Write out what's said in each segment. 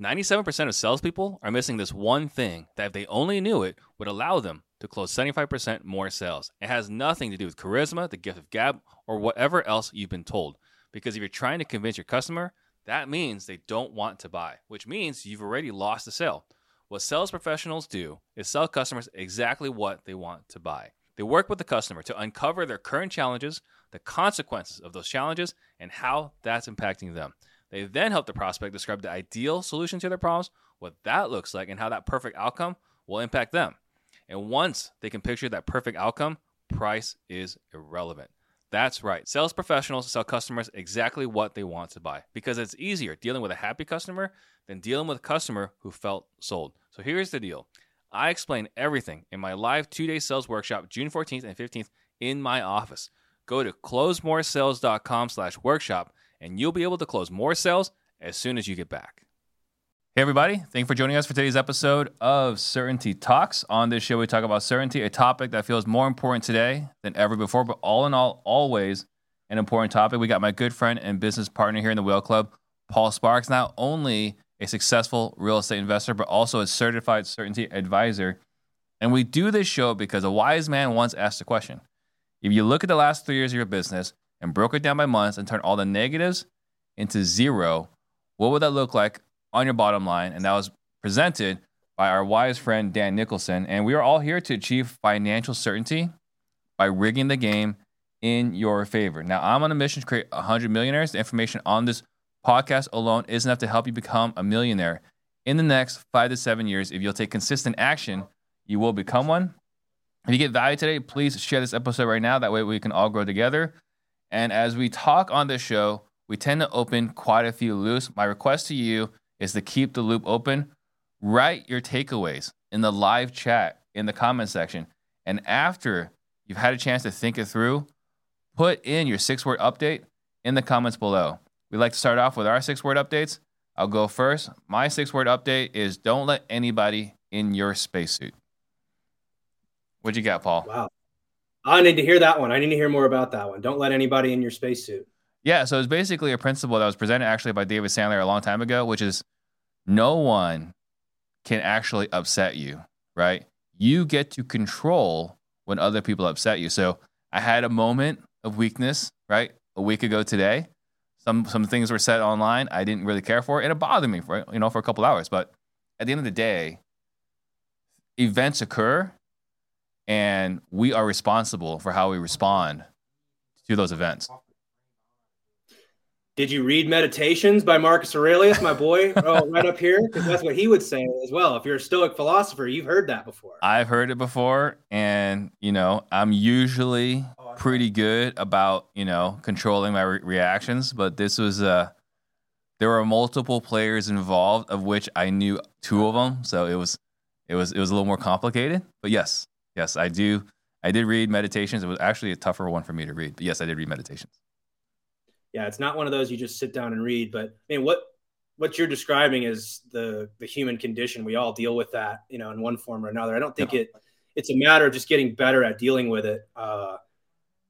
97% of salespeople are missing this one thing that, if they only knew it, would allow them to close 75% more sales. It has nothing to do with charisma, the gift of gab, or whatever else you've been told. Because if you're trying to convince your customer, that means they don't want to buy, which means you've already lost the sale. What sales professionals do is sell customers exactly what they want to buy. They work with the customer to uncover their current challenges, the consequences of those challenges, and how that's impacting them. They then help the prospect describe the ideal solution to their problems, what that looks like, and how that perfect outcome will impact them. And once they can picture that perfect outcome, price is irrelevant. That's right. Sales professionals sell customers exactly what they want to buy because it's easier dealing with a happy customer than dealing with a customer who felt sold. So here's the deal I explain everything in my live two day sales workshop, June 14th and 15th, in my office. Go to closemoresales.com slash workshop and you'll be able to close more sales as soon as you get back. Hey, everybody. Thank you for joining us for today's episode of Certainty Talks. On this show, we talk about certainty, a topic that feels more important today than ever before, but all in all, always an important topic. We got my good friend and business partner here in the Whale Club, Paul Sparks, not only a successful real estate investor, but also a certified certainty advisor. And we do this show because a wise man once asked a question If you look at the last three years of your business and broke it down by months and turned all the negatives into zero, what would that look like on your bottom line? And that was presented by our wise friend, Dan Nicholson. And we are all here to achieve financial certainty by rigging the game in your favor. Now, I'm on a mission to create 100 millionaires. The information on this podcast alone isn't enough to help you become a millionaire. In the next five to seven years, if you'll take consistent action, you will become one. If you get value today, please share this episode right now. That way we can all grow together. And as we talk on this show, we tend to open quite a few loops. My request to you is to keep the loop open. Write your takeaways in the live chat in the comment section. And after you've had a chance to think it through, put in your six word update in the comments below. We like to start off with our six word updates. I'll go first. My six word update is don't let anybody in your spacesuit. What'd you got, Paul? Wow. I need to hear that one. I need to hear more about that one. Don't let anybody in your spacesuit. Yeah, so it's basically a principle that was presented actually by David Sandler a long time ago, which is no one can actually upset you, right? You get to control when other people upset you. So I had a moment of weakness, right? A week ago today. Some some things were said online I didn't really care for, and it bothered me for you know for a couple hours. But at the end of the day, events occur, and we are responsible for how we respond to those events. Did you read Meditations by Marcus Aurelius, my boy? oh, right up here, because that's what he would say as well. If you're a Stoic philosopher, you've heard that before. I've heard it before, and you know, I'm usually pretty good about you know controlling my re- reactions, but this was uh there were multiple players involved, of which I knew two of them, so it was it was it was a little more complicated. But yes, yes, I do. I did read Meditations. It was actually a tougher one for me to read, but yes, I did read Meditations yeah, it's not one of those you just sit down and read. But I mean, what what you're describing is the the human condition. We all deal with that, you know, in one form or another. I don't think it it's a matter of just getting better at dealing with it. Uh,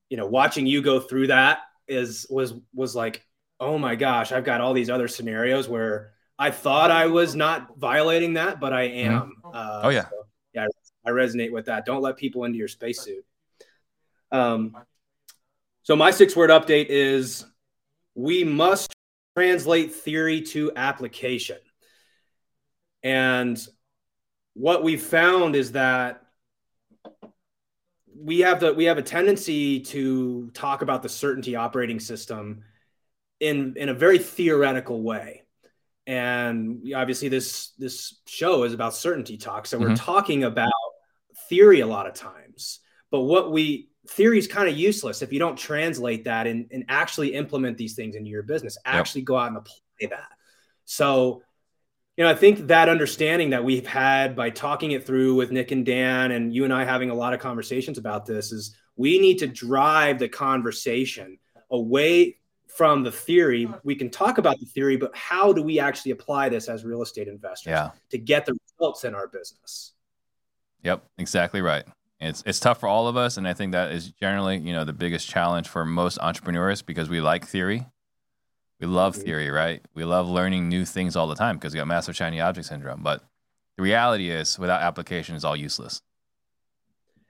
you know, watching you go through that is was was like, oh my gosh, I've got all these other scenarios where I thought I was not violating that, but I mm-hmm. am. Mm-hmm. Uh, oh yeah, so, yeah, I resonate with that. Don't let people into your spacesuit. Um, so my six word update is we must translate theory to application. And what we've found is that we have the we have a tendency to talk about the certainty operating system in in a very theoretical way and obviously this this show is about certainty talk so mm-hmm. we're talking about theory a lot of times but what we theory is kind of useless if you don't translate that and, and actually implement these things into your business actually yep. go out and apply that so you know i think that understanding that we've had by talking it through with nick and dan and you and i having a lot of conversations about this is we need to drive the conversation away from the theory we can talk about the theory but how do we actually apply this as real estate investors yeah. to get the results in our business yep exactly right it's it's tough for all of us, and I think that is generally you know the biggest challenge for most entrepreneurs because we like theory, We love mm-hmm. theory, right? We love learning new things all the time because we got massive shiny object syndrome. But the reality is, without application, it's all useless.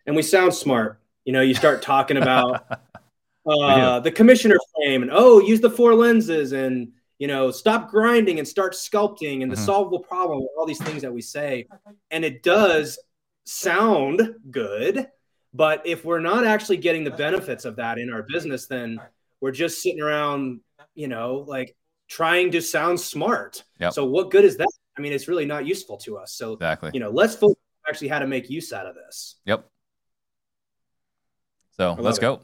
And we sound smart. You know, you start talking about uh, the commissioner frame and oh, use the four lenses and you know, stop grinding and start sculpting and the mm-hmm. solvable problem, all these things that we say. And it does sound good, but if we're not actually getting the benefits of that in our business, then we're just sitting around, you know, like trying to sound smart. Yep. So what good is that? I mean, it's really not useful to us. So exactly, you know, let's focus actually how to make use out of this. Yep. So let's go.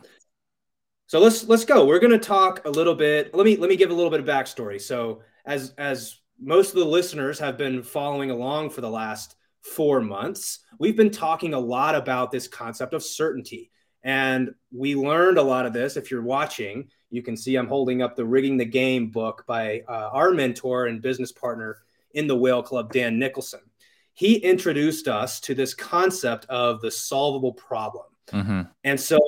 So let's let's go. We're going to talk a little bit. Let me let me give a little bit of backstory. So as as most of the listeners have been following along for the last four months, we've been talking a lot about this concept of certainty, and we learned a lot of this. If you're watching, you can see I'm holding up the Rigging the Game book by uh, our mentor and business partner in the Whale Club, Dan Nicholson. He introduced us to this concept of the solvable problem. Mm-hmm. And so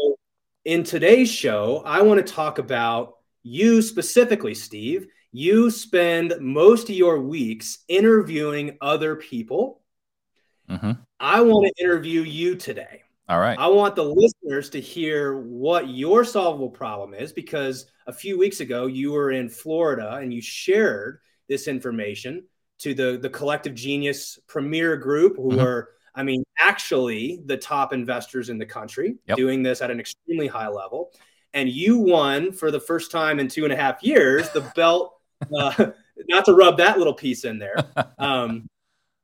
in today's show, I want to talk about you specifically, Steve. You spend most of your weeks interviewing other people. Mm-hmm. I want to interview you today. All right. I want the listeners to hear what your solvable problem is because a few weeks ago you were in Florida and you shared this information to the the collective genius premier group who mm-hmm. are I mean, actually, the top investors in the country yep. doing this at an extremely high level. And you won for the first time in two and a half years the belt, uh, not to rub that little piece in there. Um,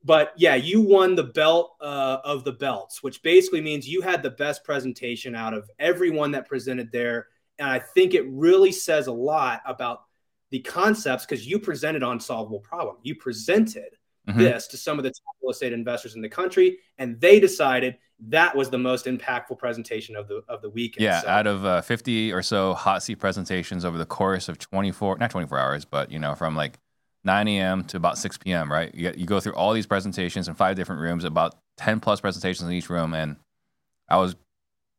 but yeah, you won the belt uh, of the belts, which basically means you had the best presentation out of everyone that presented there. And I think it really says a lot about the concepts because you presented on solvable problem. You presented mm-hmm. this to some of the top real estate investors in the country, and they decided that was the most impactful presentation of the of the weekend. Yeah, so, out of uh, 50 or so hot seat presentations over the course of 24, not 24 hours, but you know, from like 9 a.m. to about 6 p.m. Right? You, you go through all these presentations in five different rooms, about 10 plus presentations in each room, and I was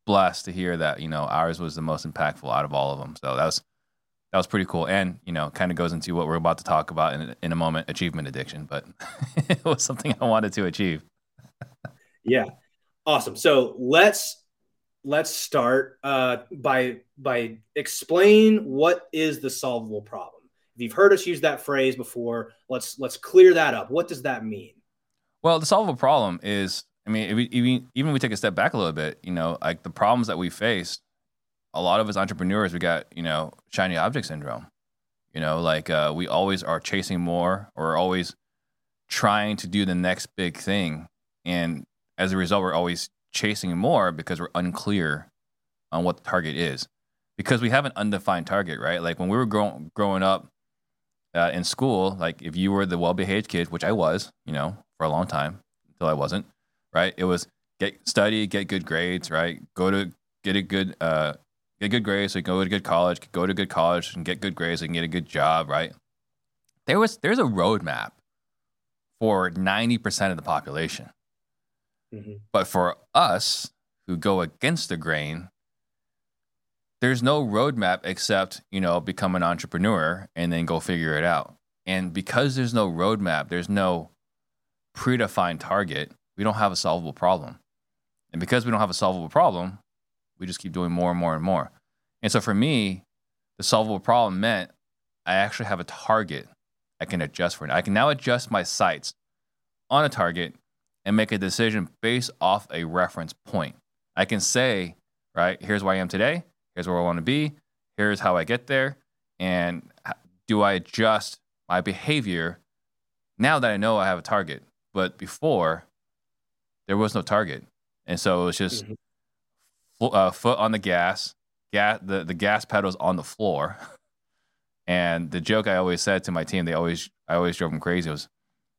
blessed to hear that you know ours was the most impactful out of all of them. So that was that was pretty cool. And, you know, kind of goes into what we're about to talk about in, in a moment achievement addiction, but it was something I wanted to achieve. yeah. Awesome. So let's let's start uh, by by explain what is the solvable problem. If you've heard us use that phrase before, let's let's clear that up. What does that mean? Well, the solvable problem is, I mean, if we, even even we take a step back a little bit, you know, like the problems that we faced a lot of us entrepreneurs, we got, you know, shiny object syndrome. You know, like uh, we always are chasing more or always trying to do the next big thing. And as a result, we're always chasing more because we're unclear on what the target is. Because we have an undefined target, right? Like when we were grow- growing up uh, in school, like if you were the well behaved kid, which I was, you know, for a long time until I wasn't, right? It was get study, get good grades, right? Go to get a good uh, get good grades, so you go to a good college, go to a good college and get good grades, can get a good job, right? There was there's a roadmap for 90% of the population. Mm-hmm. But for us who go against the grain, there's no roadmap except, you know, become an entrepreneur and then go figure it out. And because there's no roadmap, there's no predefined target, we don't have a solvable problem. And because we don't have a solvable problem, we just keep doing more and more and more. And so for me, the solvable problem meant I actually have a target I can adjust for. It. I can now adjust my sights on a target and make a decision based off a reference point. I can say, right, here's where I am today, here's where I want to be, here's how I get there, and do I adjust my behavior now that I know I have a target? But before, there was no target. And so it was just mm-hmm uh, foot on the gas, gas the, the gas pedals on the floor. And the joke I always said to my team, they always I always drove them crazy was,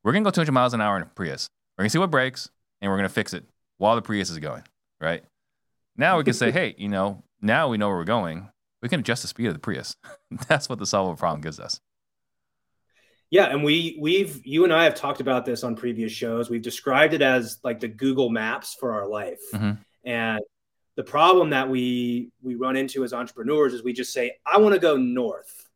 we're gonna go 200 miles an hour in a Prius. We're gonna see what breaks, and we're gonna fix it while the Prius is going. Right now, we can say, hey, you know, now we know where we're going. We can adjust the speed of the Prius. That's what the solvable problem gives us. Yeah, and we we've you and I have talked about this on previous shows. We've described it as like the Google Maps for our life. Mm-hmm. And the problem that we we run into as entrepreneurs is we just say i want to go north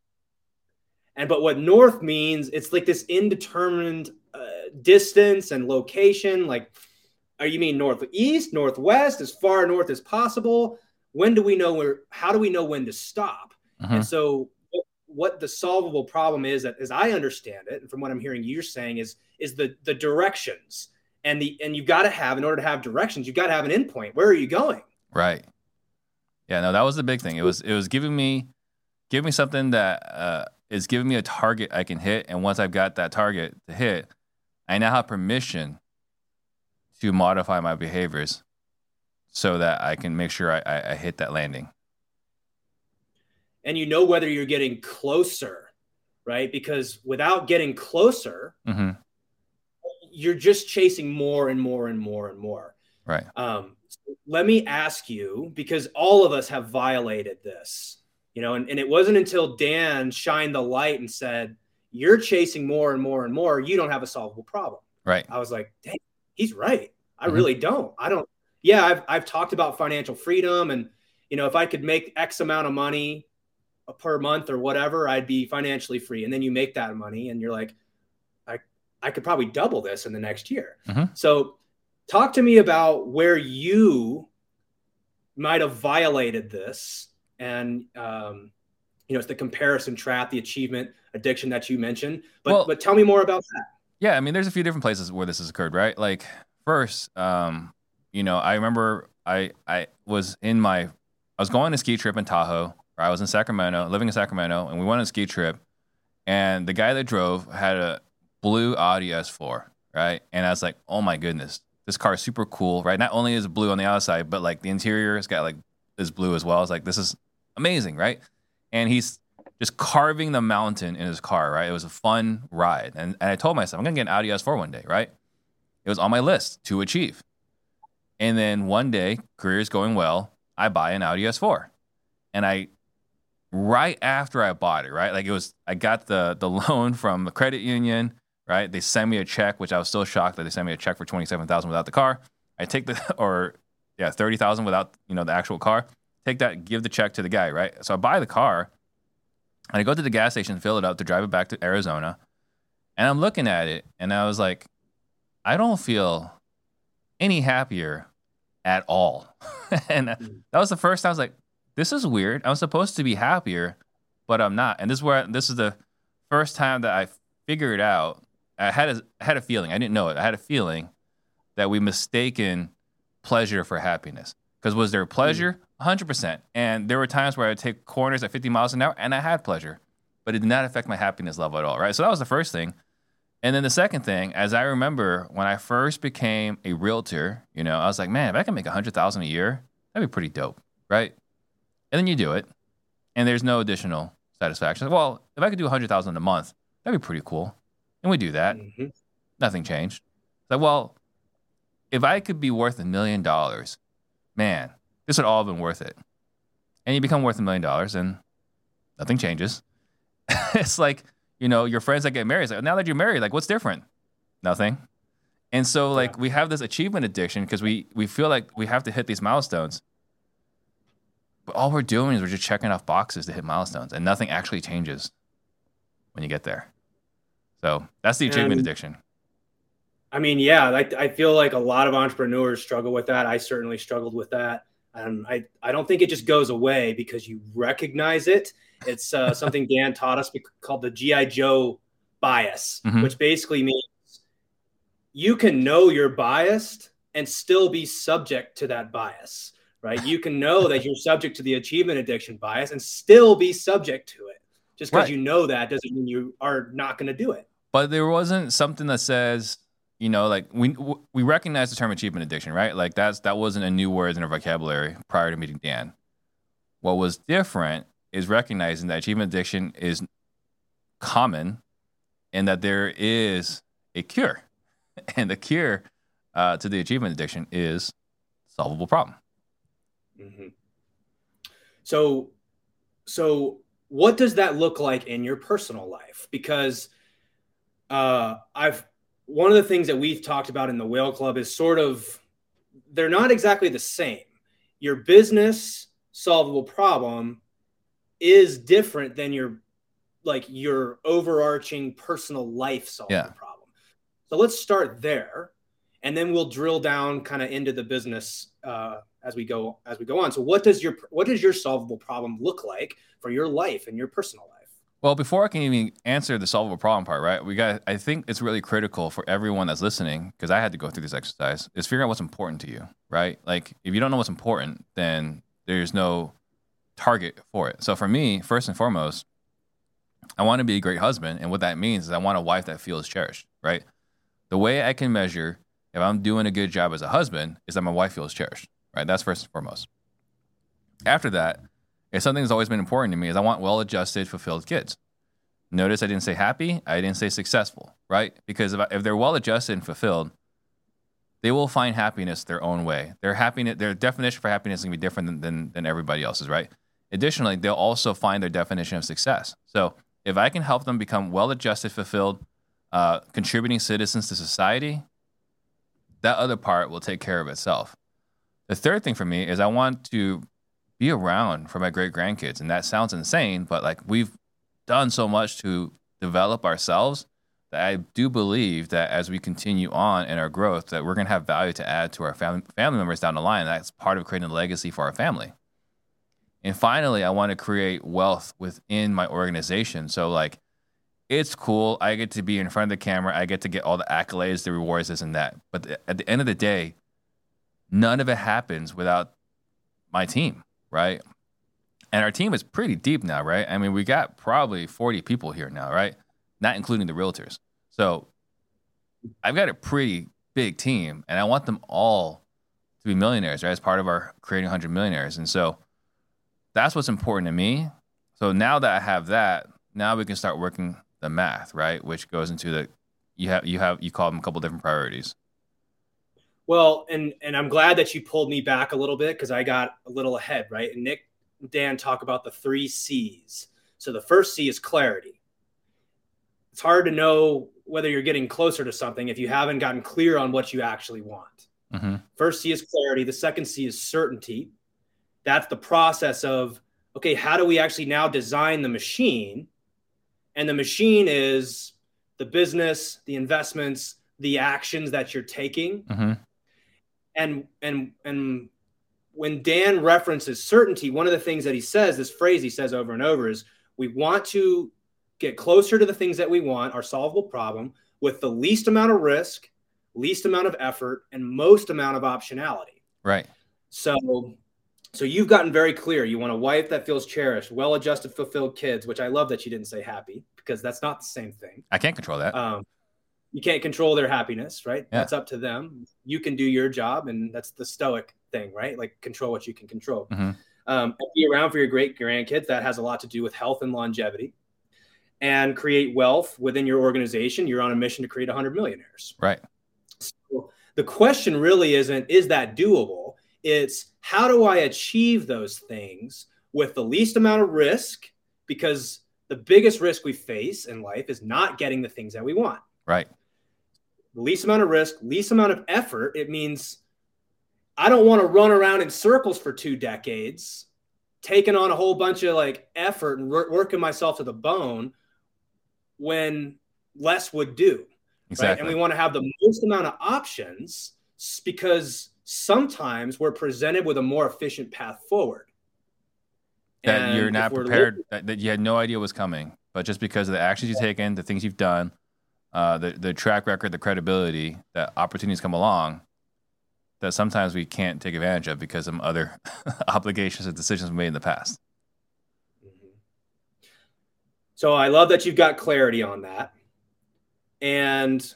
And but what north means, it's like this indeterminate uh, distance and location. Like, are you mean northeast, northwest, as far north as possible? When do we know where? How do we know when to stop? Mm-hmm. And so, what the solvable problem is, that as I understand it, and from what I'm hearing you're saying, is is the the directions and the and you've got to have in order to have directions, you've got to have an endpoint. Where are you going? Right. Yeah. No, that was the big thing. It was it was giving me giving me something that uh, is giving me a target I can hit, and once I've got that target to hit, I now have permission to modify my behaviors so that I can make sure I, I, I hit that landing. And you know whether you're getting closer, right? Because without getting closer, mm-hmm. you're just chasing more and more and more and more. Right. Um, let me ask you, because all of us have violated this you know, and, and it wasn't until Dan shined the light and said, You're chasing more and more and more, you don't have a solvable problem. Right. I was like, dang, he's right. I mm-hmm. really don't. I don't, yeah, I've I've talked about financial freedom and you know, if I could make X amount of money per month or whatever, I'd be financially free. And then you make that money and you're like, I I could probably double this in the next year. Mm-hmm. So talk to me about where you might have violated this and um, you know it's the comparison trap, the achievement addiction that you mentioned. But well, but tell me more about that. Yeah, I mean, there's a few different places where this has occurred, right? Like first, um, you know, I remember I I was in my I was going on a ski trip in Tahoe. Or I was in Sacramento, living in Sacramento, and we went on a ski trip. And the guy that drove had a blue Audi S4, right? And I was like, oh my goodness, this car is super cool, right? Not only is it blue on the outside, but like the interior has got like is blue as well. I was like, this is amazing, right? And he's just carving the mountain in his car, right? It was a fun ride. And, and I told myself, I'm to get an Audi S4 one day, right? It was on my list to achieve. And then one day, career is going well. I buy an Audi S4. And I, right after I bought it, right? Like it was, I got the, the loan from the credit union, right? They sent me a check, which I was still shocked that they sent me a check for 27000 without the car. I take the, or yeah, 30000 without, you know, the actual car take that, give the check to the guy, right? So I buy the car and I go to the gas station, fill it up to drive it back to Arizona. And I'm looking at it and I was like, I don't feel any happier at all. and hmm. that was the first time I was like, this is weird. I'm supposed to be happier, but I'm not. And this is where this is the first time that I figured out. I had a I had a feeling. I didn't know it. I had a feeling that we mistaken pleasure for happiness. Because was there pleasure? 100%. And there were times where I'd take corners at 50 miles an hour and I had pleasure, but it did not affect my happiness level at all, right? So that was the first thing. And then the second thing, as I remember when I first became a realtor, you know, I was like, man, if I can make a 100,000 a year, that'd be pretty dope, right? And then you do it and there's no additional satisfaction. Well, if I could do a 100,000 a month, that'd be pretty cool. And we do that. Mm-hmm. Nothing changed. Like, well, if I could be worth a million dollars, man, this would all have been worth it. And you become worth a million dollars and nothing changes. it's like, you know, your friends that get married, like, now that you're married, like, what's different? Nothing. And so, like, yeah. we have this achievement addiction because we, we feel like we have to hit these milestones. But all we're doing is we're just checking off boxes to hit milestones, and nothing actually changes when you get there. So that's the achievement and, addiction. I mean, yeah, I, I feel like a lot of entrepreneurs struggle with that. I certainly struggled with that. And I, I don't think it just goes away because you recognize it. It's uh, something Dan taught us called the GI Joe bias, mm-hmm. which basically means you can know you're biased and still be subject to that bias, right? You can know that you're subject to the achievement addiction bias and still be subject to it. Just because right. you know that doesn't mean you are not going to do it. But there wasn't something that says you know, like we we recognize the term achievement addiction, right? Like that's that wasn't a new word in our vocabulary prior to meeting Dan. What was different is recognizing that achievement addiction is common, and that there is a cure, and the cure uh, to the achievement addiction is solvable problem. Mm-hmm. So, so what does that look like in your personal life? Because uh, I've one of the things that we've talked about in the Whale Club is sort of they're not exactly the same. Your business solvable problem is different than your like your overarching personal life solving Yeah. problem. So let's start there, and then we'll drill down kind of into the business uh, as we go as we go on. So what does your what does your solvable problem look like for your life and your personal life? Well, before I can even answer the solvable problem part, right? We got. I think it's really critical for everyone that's listening because I had to go through this exercise. Is figure out what's important to you, right? Like if you don't know what's important, then there's no target for it. So for me, first and foremost, I want to be a great husband, and what that means is I want a wife that feels cherished, right? The way I can measure if I'm doing a good job as a husband is that my wife feels cherished, right? That's first and foremost. After that, if something that's always been important to me is I want well-adjusted, fulfilled kids. Notice I didn't say happy, I didn't say successful, right? Because if, I, if they're well-adjusted and fulfilled, they will find happiness their own way. Their happiness, their definition for happiness is gonna be different than, than, than everybody else's, right? Additionally, they'll also find their definition of success. So if I can help them become well-adjusted, fulfilled, uh, contributing citizens to society, that other part will take care of itself. The third thing for me is I want to be around for my great grandkids. And that sounds insane, but like we've done so much to develop ourselves that I do believe that as we continue on in our growth, that we're going to have value to add to our family, family members down the line. That's part of creating a legacy for our family. And finally, I want to create wealth within my organization. So, like, it's cool. I get to be in front of the camera. I get to get all the accolades, the rewards, this and that. But at the end of the day, none of it happens without my team, right? And our team is pretty deep now, right? I mean, we got probably 40 people here now, right? Not including the realtors. So I've got a pretty big team, and I want them all to be millionaires, right? As part of our creating 100 millionaires. And so that's what's important to me. So now that I have that, now we can start working the math, right? Which goes into the you have you have you call them a couple different priorities. Well, and and I'm glad that you pulled me back a little bit because I got a little ahead, right? And Nick and Dan talk about the three C's. So the first C is clarity. It's hard to know whether you're getting closer to something if you haven't gotten clear on what you actually want. Mm-hmm. First C is clarity. The second C is certainty. That's the process of, okay, how do we actually now design the machine? And the machine is the business, the investments, the actions that you're taking. Mm-hmm. And and and when Dan references certainty, one of the things that he says, this phrase he says over and over is we want to get closer to the things that we want, our solvable problem, with the least amount of risk, least amount of effort, and most amount of optionality. Right. So so you've gotten very clear. You want a wife that feels cherished, well-adjusted, fulfilled kids, which I love that you didn't say happy because that's not the same thing. I can't control that. Um, you can't control their happiness, right? Yeah. That's up to them. You can do your job, and that's the stoic thing, right? Like control what you can control. Mhm. Um, be around for your great grandkids. That has a lot to do with health and longevity. And create wealth within your organization. You're on a mission to create 100 millionaires. right. So the question really isn't is that doable? It's how do I achieve those things with the least amount of risk? Because the biggest risk we face in life is not getting the things that we want. Right. The least amount of risk, least amount of effort. It means I don't want to run around in circles for two decades, taking on a whole bunch of like effort and wor- working myself to the bone when less would do Exactly. right? And we want to have the most amount of options because sometimes we're presented with a more efficient path forward. that And you're not prepared, that, that you had no idea was coming, but just because of the actions you've taken, the things you've done, uh, the the track record, the credibility, that opportunities come along, that sometimes we can't take advantage of because of other obligations and decisions we made in the past. Mhm. So I love that you've got clarity on that. And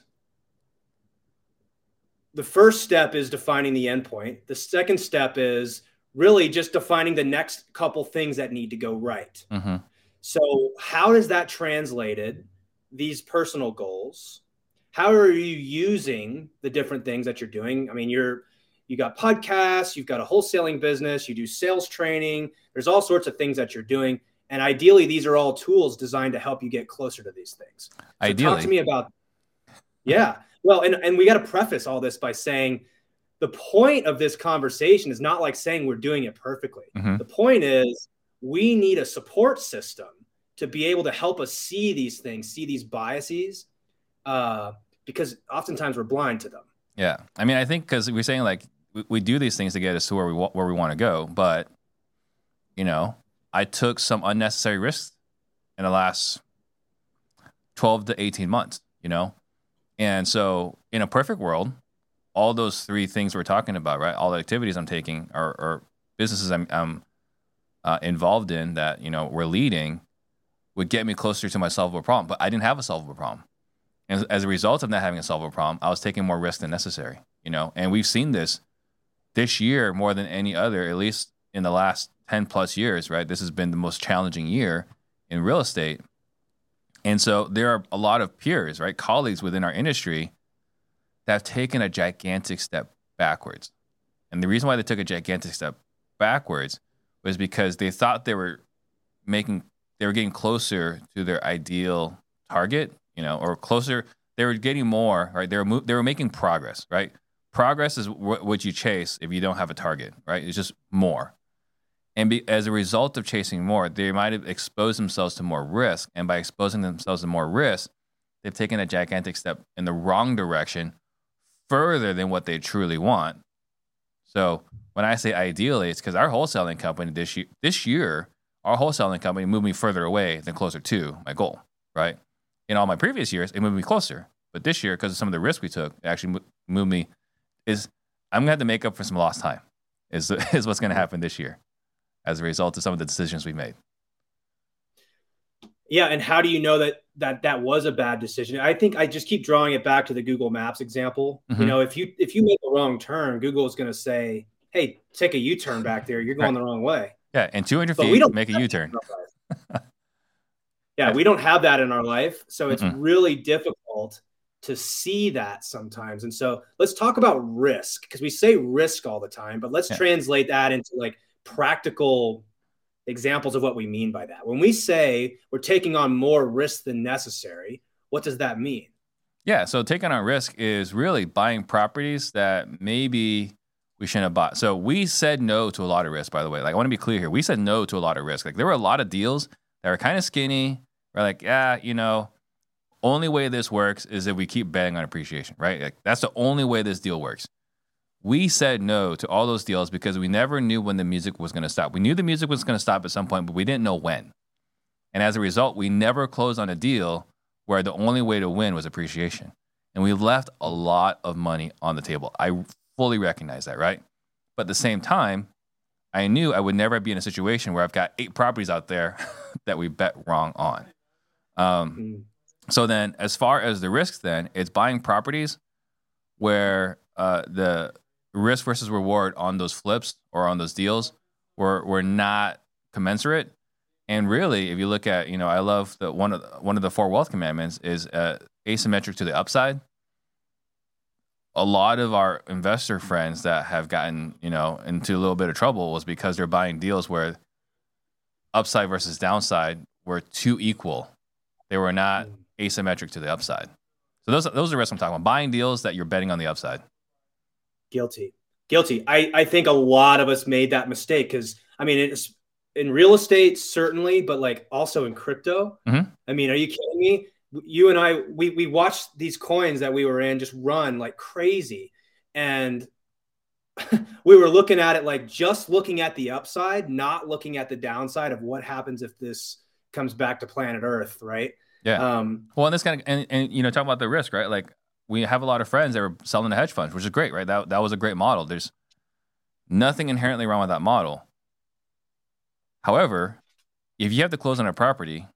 the first step is defining the endpoint. The second step is really just defining the next couple things that need to go right. hmm So, how does that translated these personal goals? How are you using the different things that you're doing? I mean, you're you got podcasts, you've got a wholesaling business, you do sales training. There's all sorts of things that you're doing, and ideally, these are all tools designed to help you get closer to these things. So Ideally, talk to me about. Yeah, well, and and we got to preface all this by saying the point of this conversation is not like saying we're doing it perfectly. Mhm. The point is we need a support system to be able to help us see these things, see these biases, uh, because oftentimes we're blind to them. Yeah, I mean, I think because we're saying like we, we, do these things to get us to where we where we want to go, but you know, I took some unnecessary risks in the last twelve to eighteen months. You know, and so in a perfect world, all those three things we're talking about, right? All the activities I'm taking are businesses I'm, I'm uh, involved in that you know we're leading would get me closer to my solvable problem. But I didn't have a solvable problem. And as a result of not having a solvable problem, I was taking more risk than necessary, you know, and we've seen this this year more than any other, at least in the last 10 plus years, right? This has been the most challenging year in real estate. And so there are a lot of peers, right? Colleagues within our industry that have taken a gigantic step backwards. And the reason why they took a gigantic step backwards was because they thought they were making they were getting closer to their ideal target, you know, or closer. They were getting more, right? They were mo- they were making progress, right? Progress is wh- what you chase if you don't have a target, right? It's just more. And be, as a result of chasing more, they might have exposed themselves to more risk. And by exposing themselves to more risk, they've taken a gigantic step in the wrong direction, further than what they truly want. So when I say ideally, it's because our wholesaling company this year, this year our wholesaling company moved me further away than closer to my goal, right? In all my previous years, it moved me closer. But this year, because of some of the risk we took, it actually moved me. Is I'm gonna have to make up for some lost time. Is is what's gonna happen this year, as a result of some of the decisions we made. Yeah, and how do you know that that that was a bad decision? I think I just keep drawing it back to the Google Maps example. Mm-hmm. You know, if you if you make a wrong turn, Google is going to say, "Hey, take a U-turn back there. You're going right. the wrong way." Yeah, and 200 but feet, we don't make a U-turn. yeah, we don't have that in our life, so it's Mm-mm. really difficult to see that sometimes. And so let's talk about risk because we say risk all the time, but let's yeah. translate that into like practical examples of what we mean by that. When we say we're taking on more risk than necessary, what does that mean? Yeah, so taking on risk is really buying properties that maybe we shouldn't have bought. So we said no to a lot of risk, by the way. Like I want to be clear here. We said no to a lot of risk. Like there were a lot of deals that were kind of skinny. We're like, yeah, you know, only way this works is if we keep betting on appreciation, right? Like that's the only way this deal works. We said no to all those deals because we never knew when the music was going to stop. We knew the music was going to stop at some point, but we didn't know when. And as a result, we never closed on a deal where the only way to win was appreciation. And we left a lot of money on the table. I fully recognize that, right? But at the same time, I knew I would never be in a situation where I've got eight properties out there that we bet wrong on. Um, mm. So then, as far as the risks, then it's buying properties where uh, the risk versus reward on those flips or on those deals were were not commensurate. And really, if you look at, you know, I love that one of the, one of the four wealth commandments is uh, asymmetric to the upside a lot of our investor friends that have gotten you know into a little bit of trouble was because they're buying deals where upside versus downside were too equal. They were not mm. asymmetric to the upside. So those those are the risks I'm talking about. Buying deals that you're betting on the upside. Guilty, guilty. I I think a lot of us made that mistake because I mean it's in real estate certainly, but like also in crypto. Mm-hmm. I mean, are you kidding me? you and I we we watched these coins that we were in just run like crazy and we were looking at it like just looking at the upside, not looking at the downside of what happens if this comes back to planet Earth, right? Yeah. Um, well, and this kind of and, and you know talking about the risk, right? Like we have a lot of friends that were selling the hedge funds, which is great, right? That that was a great model. There's nothing inherently wrong with that model. However, if you have to close on a property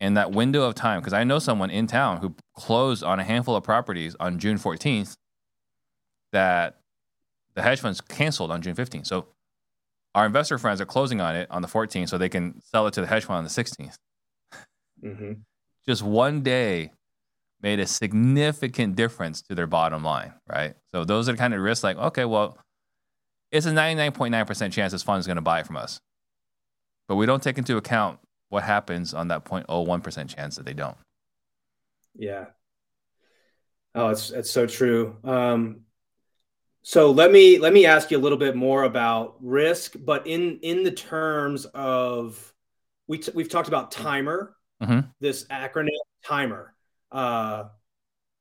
in that window of time, because I know someone in town who closed on a handful of properties on June 14th that the hedge funds canceled on June 15th. So our investor friends are closing on it on the 14th so they can sell it to the hedge fund on the 16th. Mm-hmm. Just one day made a significant difference to their bottom line, right? So those are the kind of risks like, okay, well, it's a 99.9% chance this fund is going to buy from us. But we don't take into account what happens on that 0.01% chance that they don't? Yeah. Oh, it's it's so true. Um, so let me let me ask you a little bit more about risk, but in in the terms of we t- we've talked about timer, Mhm. this acronym timer, uh,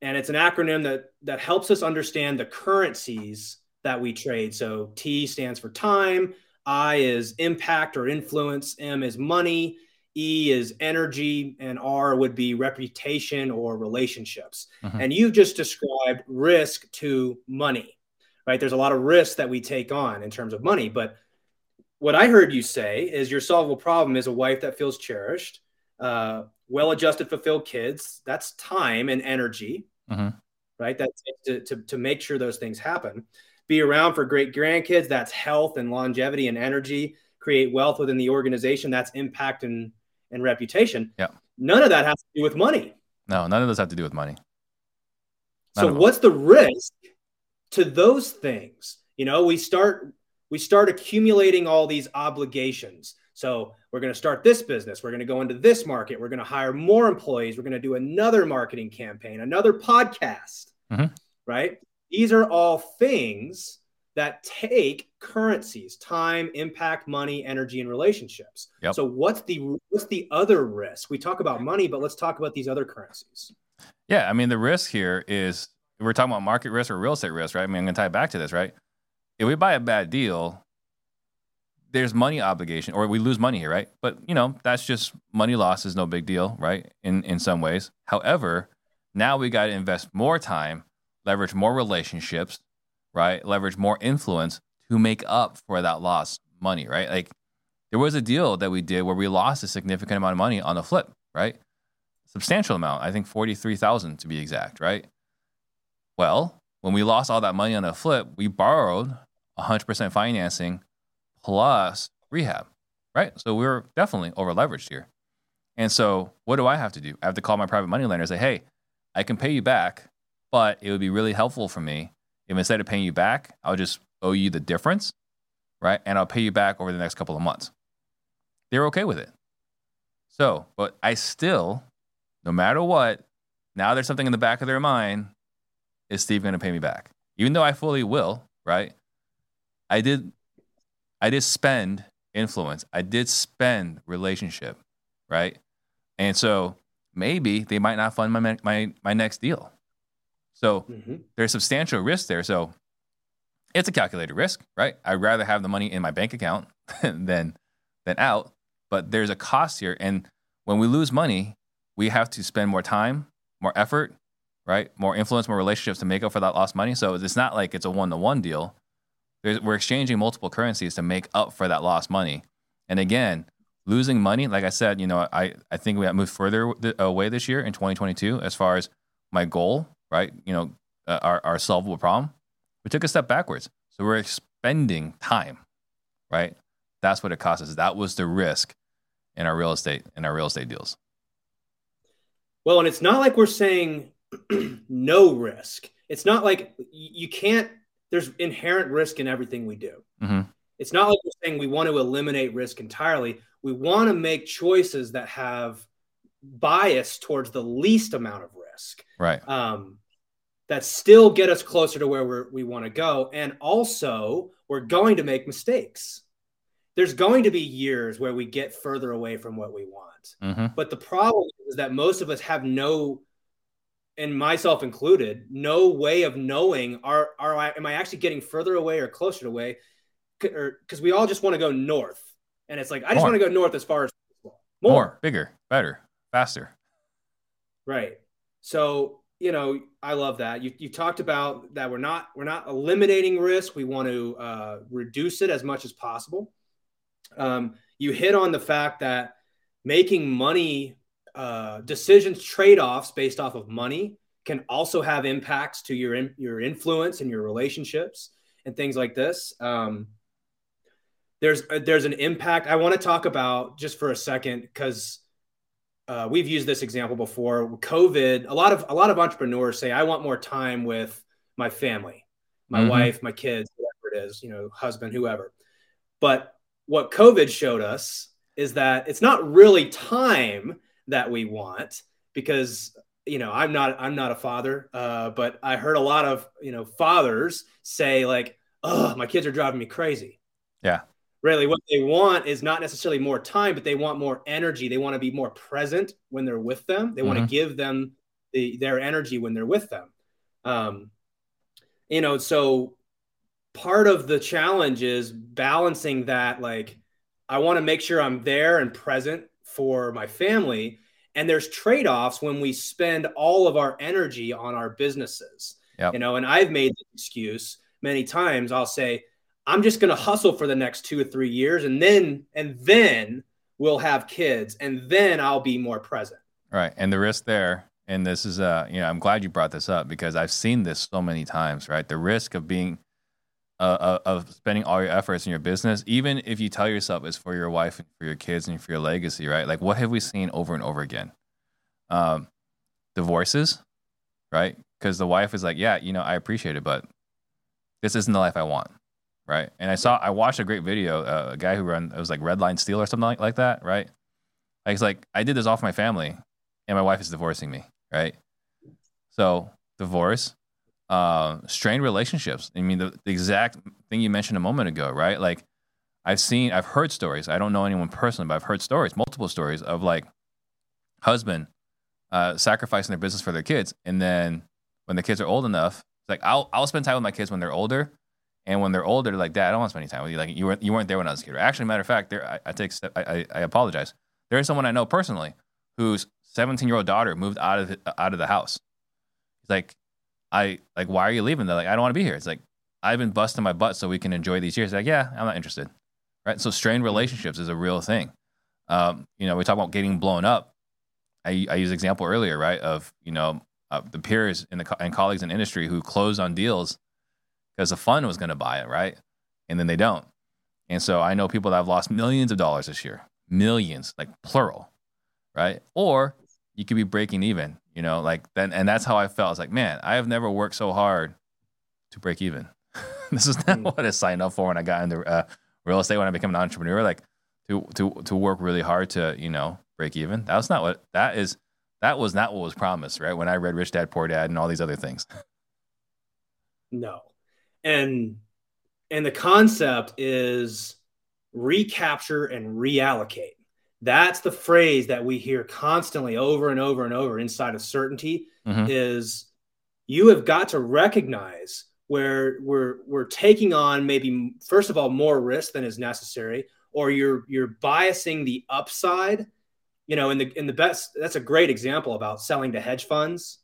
and it's an acronym that that helps us understand the currencies that we trade. So T stands for time, I is impact or influence, M is money, E is energy, and R would be reputation or relationships. Mhm. And you've just described risk to money, right? There's a lot of risk that we take on in terms of money, but what I heard you say is your solvable problem is a wife that feels cherished, uh, well-adjusted, fulfilled kids. That's time and energy, Mhm. right? That's to, to, to make sure those things happen. Be around for great grandkids. That's health and longevity and energy. Create wealth within the organization. That's impact and, and reputation. Yeah. None of that has to do with money. No, none of those have to do with money. None So what's the risk to those things? You know, we start we start accumulating all these obligations. So we're going to start this business. We're going to go into this market. We're going to hire more employees. We're going to do another marketing campaign, another podcast. Mhm. Right? These are all things that take currencies, time, impact, money, energy, and relationships. Yep. So what's the what's the other risk? We talk about money, but let's talk about these other currencies. Yeah, I mean the risk here is we're talking about market risk or real estate risk, right? I mean, I'm gonna tie it back to this, right? If we buy a bad deal, there's money obligation, or we lose money here, right? But you know, that's just money loss is no big deal, right? In in some ways. However, now we got to invest more time, leverage more relationships, right? Leverage more influence to make up for that lost money, right? Like there was a deal that we did where we lost a significant amount of money on the flip, right? Substantial amount, I think 43,000 to be exact, right? Well, when we lost all that money on a flip, we borrowed 100% financing plus rehab, right? So we were definitely over leveraged here. And so what do I have to do? I have to call my private money lender and say, hey, I can pay you back, but it would be really helpful for me if instead of paying you back, I'll just owe you the difference, right? And I'll pay you back over the next couple of months. They're okay with it. So, but I still, no matter what, now there's something in the back of their mind is Steve going to pay me back? Even though I fully will, right? I did I did spend influence. I did spend relationship, right? And so maybe they might not fund my my my next deal. So Mhm. there's substantial risk there. So it's a calculated risk, right? I'd rather have the money in my bank account than than out. But there's a cost here. And when we lose money, we have to spend more time, more effort, right? More influence, more relationships to make up for that lost money. So it's not like it's a one to one deal. There's, we're exchanging multiple currencies to make up for that lost money. And again, losing money, like I said, you know, I, I think we have moved further away this year in 2022 as far as my goal, right? You know, uh, our, our solvable problem. We took a step backwards. So we're expending time, right? That's what it costs us. That was the risk in our real estate in our real estate deals. Well, and it's not like we're saying no risk. It's not like you can't, there's inherent risk in everything we do. Mhm. It's not like we're saying we want to eliminate risk entirely. We want to make choices that have bias towards the least amount of risk Right. um, that still get us closer to where we're, we want to go. And also, we're going to make mistakes. There's going to be years where we get further away from what we want. hmm But the problem is that most of us have no, and myself included, no way of knowing are are I am I actually getting further away or closer to away, because we all just want to go north, and it's like I just want to go north as far as possible. More, bigger, better, faster. right? So you know, I love that you you talked about that we're not we're not eliminating risk. We want to uh, reduce it as much as possible. Um, you hit on the fact that making money uh, decisions trade-offs based off of money can also have impacts to your in, your influence and your relationships and things like this. Um, there's uh, there's an impact. I want to talk about just for a second because uh, we've used this example before. Covid a lot of a lot of entrepreneurs say i want more time with my family my Mhm. wife my kids whatever it is you know husband whoever. But what covid showed us is that it's not really time that we want because you know i'm not i'm not a father uh, but i heard a lot of you know fathers say like oh my kids are driving me crazy Yeah. really what they want is not necessarily more time but they want more energy they want to be more present when they're with them they mm-hmm. want to give them the, their energy when they're with them um, you know so part of the challenge is balancing that like i want to make sure i'm there and present for my family and there's trade-offs when we spend all of our energy on our businesses. Yep. you know and i've made the excuse many times i'll say i'm just going to hustle for the next two or three years and then and then we'll have kids and then i'll be more present. Right and the risk there and this is uh you know i'm glad you brought this up because i've seen this so many times right? The risk of being uh, uh, of spending all your efforts in your business, even if you tell yourself it's for your wife and for your kids and for your legacy, right? Like, what have we seen over and over again? Um, divorces, right? Because the wife is like, yeah, you know, I appreciate it, but this isn't the life I want, right? And I saw, I watched a great video, uh, a guy who run, it was like Redline Steel or something like, like that, right? Like, it's like, I did this all for my family, and my wife is divorcing me, right? So, divorce, uh, strained relationships. I mean, the, the, exact thing you mentioned a moment ago, right? Like, I've seen, I've heard stories. I don't know anyone personally, but I've heard stories, multiple stories of like husband uh, sacrificing their business for their kids, and then when the kids are old enough, it's like I'll I'll spend time with my kids when they're older, and when they're older, like, Dad, I don't want to spend any time with you. Like you weren't you weren't there when I was a kid. Actually, matter of fact, there I, I take step, I, I apologize. There is someone I know personally whose 17 year old daughter moved out of out of the house. He's like, I like, why are you leaving? They're like, I don't want to be here. It's like, I've been busting my butt so we can enjoy these years. Like, yeah, I'm not interested. Right. So strained relationships is a real thing. Um, you know, we talk about getting blown up. I, I used example earlier, right? Of, you know, uh, the peers in the and colleagues in industry who close on deals because the fund was going to buy it, right? And then they don't. And so I know people that have lost millions of dollars this year, millions, like plural, right? Or you could be breaking even you know, like then, and that's how I felt. I was like, man, I have never worked so hard to break even. this is not mm. what I signed up for when I got into uh, real estate when I became an entrepreneur. Like to to to work really hard to you know break even. That was not what that is. That was not what was promised, right? When I read Rich Dad Poor Dad and all these other things. No, and and the concept is recapture and reallocate. That's the phrase that we hear constantly over and over and over inside of certainty mm-hmm. is you have got to recognize where we're we're taking on maybe first of all more risk than is necessary or you're you're biasing the upside. You know in the in the best that's a great example about selling to hedge funds.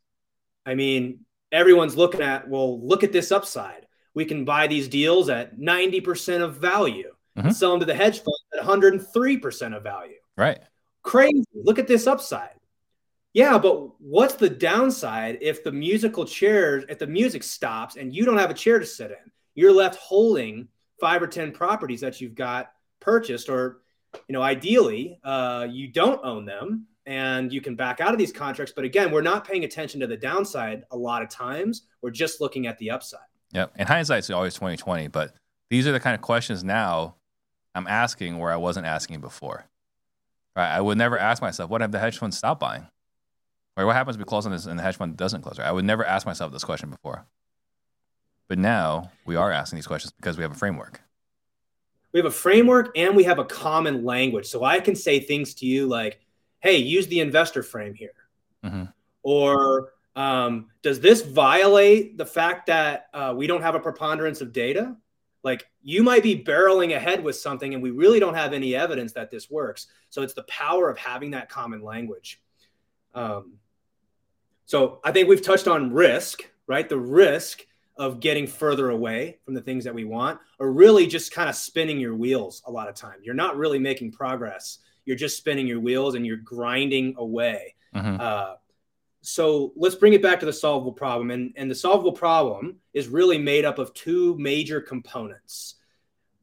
I mean everyone's looking at well look at this upside. We can buy these deals at 90% of value. Mm-hmm. sell them to the hedge fund at 103% of value Right. Crazy. Look at this upside. Yeah, but what's the downside if the musical chairs, if the music stops and you don't have a chair to sit in? You're left holding five or 10 properties that you've got purchased, or, you know, ideally, uh, you don't own them and you can back out of these contracts. But again, we're not paying attention to the downside a lot of times. We're just looking at the upside. Yep. And hindsight's always 2020, but these are the kind of questions now I'm asking where I wasn't asking before. Right? I would never ask myself, what if the hedge fund stopped buying? Or what happens if we close on this and the hedge fund doesn't close? Right? I would never ask myself this question before. But now we are asking these questions because we have a framework. We have a framework and we have a common language. So I can say things to you like, hey, use the investor frame here. Mm-hmm. Or um, does this violate the fact that uh, we don't have a preponderance of data? Like you might be barreling ahead with something and we really don't have any evidence that this works. So it's the power of having that common language. Um, so I think we've touched on risk, right? The risk of getting further away from the things that we want, or really just kind of spinning your wheels a lot of time. You're not really making progress. You're just spinning your wheels and you're grinding away. Mm-hmm. Uh, so let's bring it back to the solvable problem. And, and the solvable problem is really made up of two major components.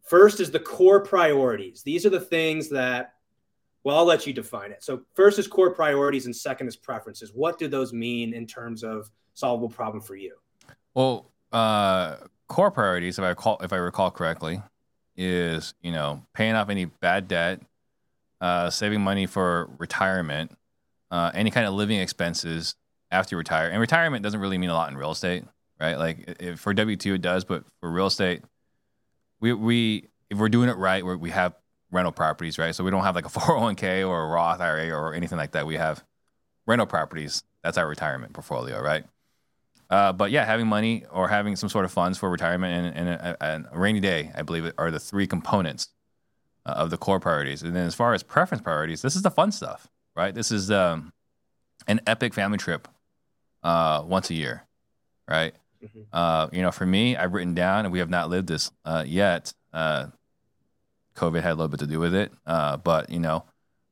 First is the core priorities. These are the things that, well, I'll let you define it. So, first is core priorities, and second is preferences. What do those mean in terms of solvable problem for you? Well, uh, core priorities, if I recall, if I recall correctly, is you know paying off any bad debt, uh, saving money for retirement, uh, any kind of living expenses after you retire. And retirement doesn't really mean a lot in real estate, right? Like if, for W two it does, but for real estate, we we if we're doing it right, we we have rental properties, right? So we don't have like a 401k or a Roth IRA or anything like that. We have rental properties. That's our retirement portfolio, right? Uh, but yeah, having money or having some sort of funds for retirement and, and, a, and a rainy day, I believe, are the three components uh, of the core priorities. And then as far as preference priorities, this is the fun stuff, right? This is um, an epic family trip uh, once a year, right? Mm-hmm. Uh, you know, for me, I've written down, and we have not lived this uh, yet. Uh, COVID had a little bit to do with it, uh, but you know,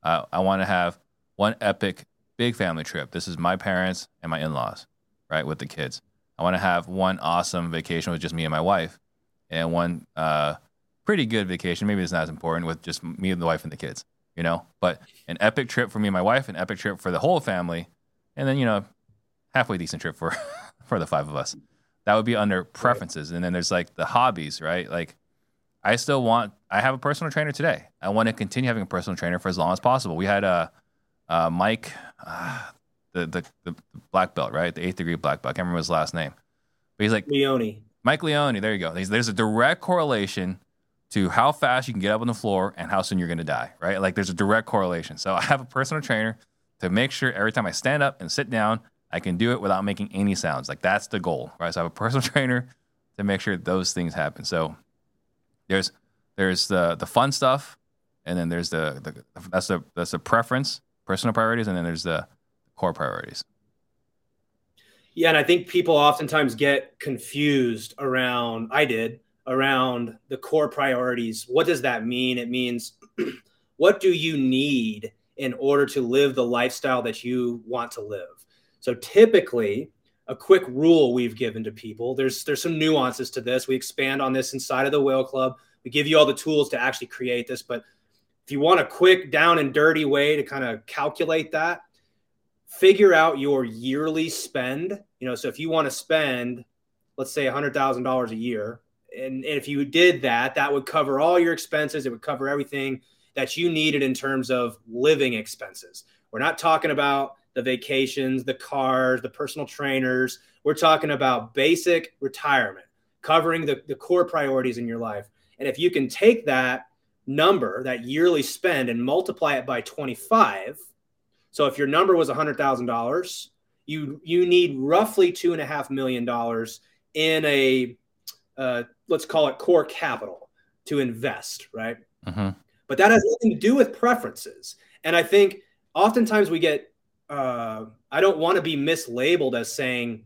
I, I want to have one epic big family trip. This is my parents and my in-laws, right, with the kids. I want to have one awesome vacation with just me and my wife, and one uh, pretty good vacation. Maybe it's not as important with just me and the wife and the kids, you know. But an epic trip for me and my wife, an epic trip for the whole family, and then you know, halfway decent trip for for the five of us. That would be under preferences. And then there's like the hobbies, right? Like I still want I have a personal trainer today. I want to continue having a personal trainer for as long as possible. We had a uh, uh, Mike, uh, the, the, the black belt, right? The eighth degree black belt. I can't remember his last name, but he's like Leone. Mike Leone. There you go. There's, there's a direct correlation to how fast you can get up on the floor and how soon you're going to die, right? Like there's a direct correlation. So I have a personal trainer to make sure every time I stand up and sit down, I can do it without making any sounds. Like that's the goal, right? So I have a personal trainer to make sure those things happen. So there's there's the the fun stuff, and then there's the, the that's the that's the preference, personal priorities, and then there's the core priorities. Yeah, and I think people oftentimes get confused around. I did around the core priorities. What does that mean? It means what do you need in order to live the lifestyle that you want to live? So typically, a quick rule we've given to people. There's there's some nuances to this. We expand on this inside of the Whale Club. We give you all the tools to actually create this, but if you want a quick down and dirty way to kind of calculate that, figure out your yearly spend. You know, so if you want to spend, let's say $100,000 a year, and, and if you did that, that would cover all your expenses. It would cover everything that you needed in terms of living expenses. We're not talking about the vacations, the cars, the personal trainers. We're talking about basic retirement, covering the, the core priorities in your life. And if you can take that number, that yearly spend, and multiply it by 25, so if your number was $100,000, you you need roughly two and a half million dollars in a uh, let's call it core capital to invest, right? Mm-hmm. But that has nothing to do with preferences. And I think oftentimes we get uh, I don't want to be mislabeled as saying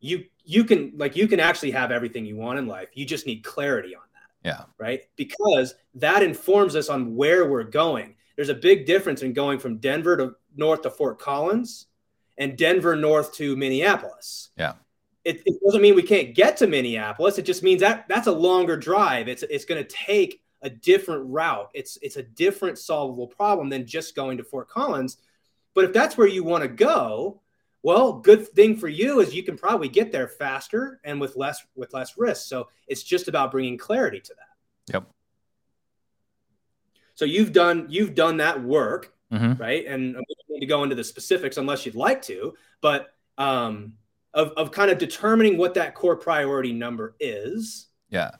you you can like you can actually have everything you want in life. You just need clarity on that. Yeah. Right? Because that informs us on where we're going. There's a big difference in going from Denver to north to Fort Collins and Denver north to Minneapolis. Yeah. It, it doesn't mean we can't get to Minneapolis. It just means that that's a longer drive. It's it's going to take a different route. It's it's a different solvable problem than just going to Fort Collins but if that's where you want to go, well, good thing for you is you can probably get there faster and with less with less risk. So it's just about bringing clarity to that. Yep. So you've done you've done that work, mm-hmm. right? And we don't need to go into the specifics unless you'd like to, but um, of of kind of determining what that core priority number is. Yeah.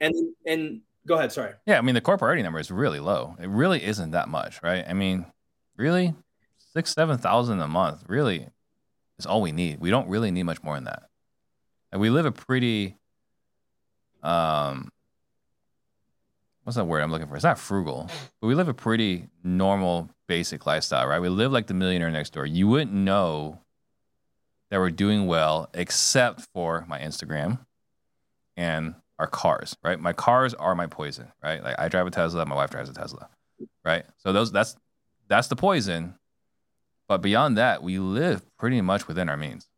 And and go ahead. Sorry. Yeah, I mean the core priority number is really low. It really isn't that much, right? I mean, really, six, seven thousand a month really is all we need. We don't really need much more than that. And we live a pretty um what's that word I'm looking for? It's not frugal, but we live a pretty normal, basic lifestyle, right? We live like the millionaire next door. You wouldn't know that we're doing well except for my Instagram and our cars, right? My cars are my poison, right? Like I drive a Tesla, my wife drives a Tesla, right? So those that's that's the poison. But beyond that, we live pretty much within our means.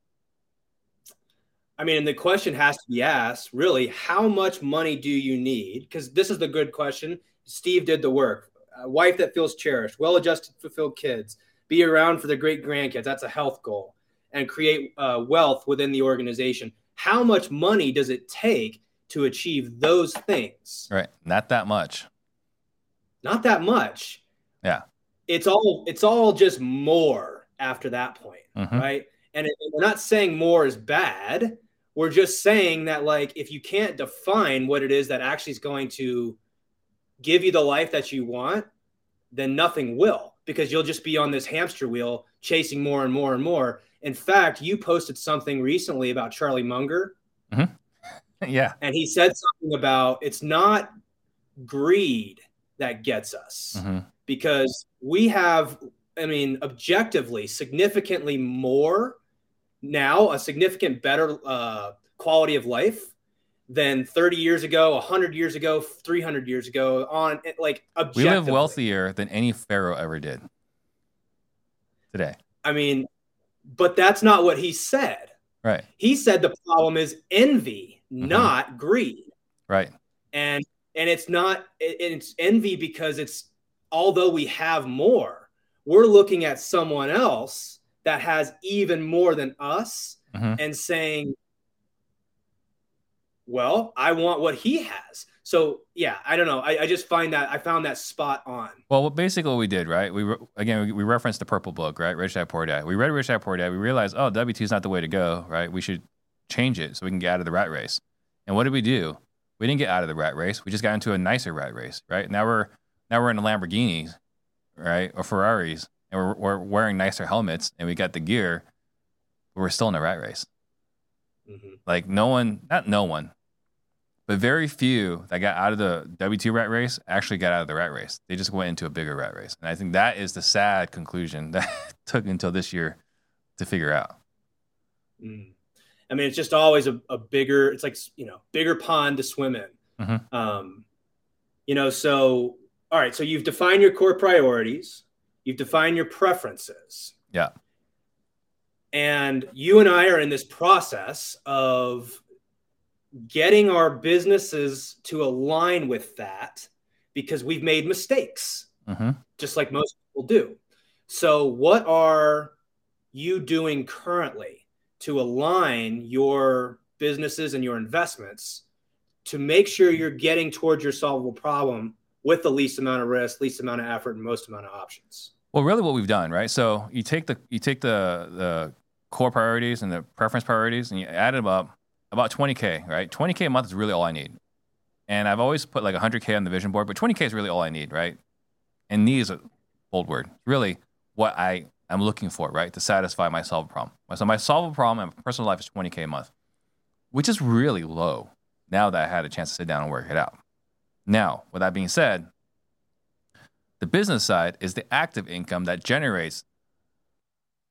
I mean, and the question has to be asked really, how much money do you need? Because this is the good question. Steve did the work. A wife that feels cherished, well adjusted, fulfilled kids, be around for the great grandkids. That's a health goal. And create uh, wealth within the organization. How much money does it take to achieve those things? Right. Not that much. Not that much. Yeah it's all it's all just more after that point, mm-hmm. right? And it, we're not saying more is bad. We're just saying that like if you can't define what it is that actually is going to give you the life that you want, then nothing will because you'll just be on this hamster wheel chasing more and more and more. In fact, you posted something recently about Charlie Munger. Mm-hmm. yeah. And he said something about it's not greed that gets us mm-hmm. because we have, I mean, objectively, significantly more now, a significant better uh, quality of life than 30 years ago, 100 years ago, 300 years ago. On like we live wealthier than any pharaoh ever did today. I mean, but that's not what he said. Right. He said the problem is envy, mm-hmm. not greed. Right. And and it's not it's envy because it's although we have more, we're looking at someone else that has even more than us mm-hmm. and saying well, I want what he has. So yeah, I don't know. I, I, just find that I found that spot on. Well, basically what we did, right? We re- again we, we, referenced the purple book, right? Rich Dad Poor Dad. We read Rich Dad Poor Dad. We realized, oh, W two is not the way to go, right? We should change it so we can get out of the rat race. And what did we do? We didn't get out of the rat race. We just got into a nicer rat race, right? Now we're now we're in the Lamborghinis, right, or Ferraris, and we're, we're wearing nicer helmets, and we got the gear. But we're still in a rat race. Mm-hmm. Like no one, not no one, but very few that got out of the W2 rat race actually got out of the rat race. They just went into a bigger rat race. And I think that is the sad conclusion that took until this year to figure out. Mm. I mean, it's just always a, a, bigger, it's like, you know, bigger pond to swim in. Mm-hmm. Um, you know, so, all right, so you've defined your core priorities, you've defined your preferences. Yeah. And you and I are in this process of getting our businesses to align with that because we've made mistakes, mm-hmm. just like most people do. So, what are you doing currently to align your businesses and your investments to make sure you're getting towards your solvable problem with the least amount of risk, least amount of effort, and most amount of options? Well, really, what we've done, right? So you take the you take the the core priorities and the preference priorities, and you add them up, about 20K, right? 20K a month is really all I need. And I've always put like 100K on the vision board, but 20K is really all I need, right? And need is a bold word. Really what I am looking for, right? To satisfy my solve problem. So my solve problem in my personal life is 20K a month, which is really low now that I had a chance to sit down and work it out. Now, with that being said, the business side is the active income that generates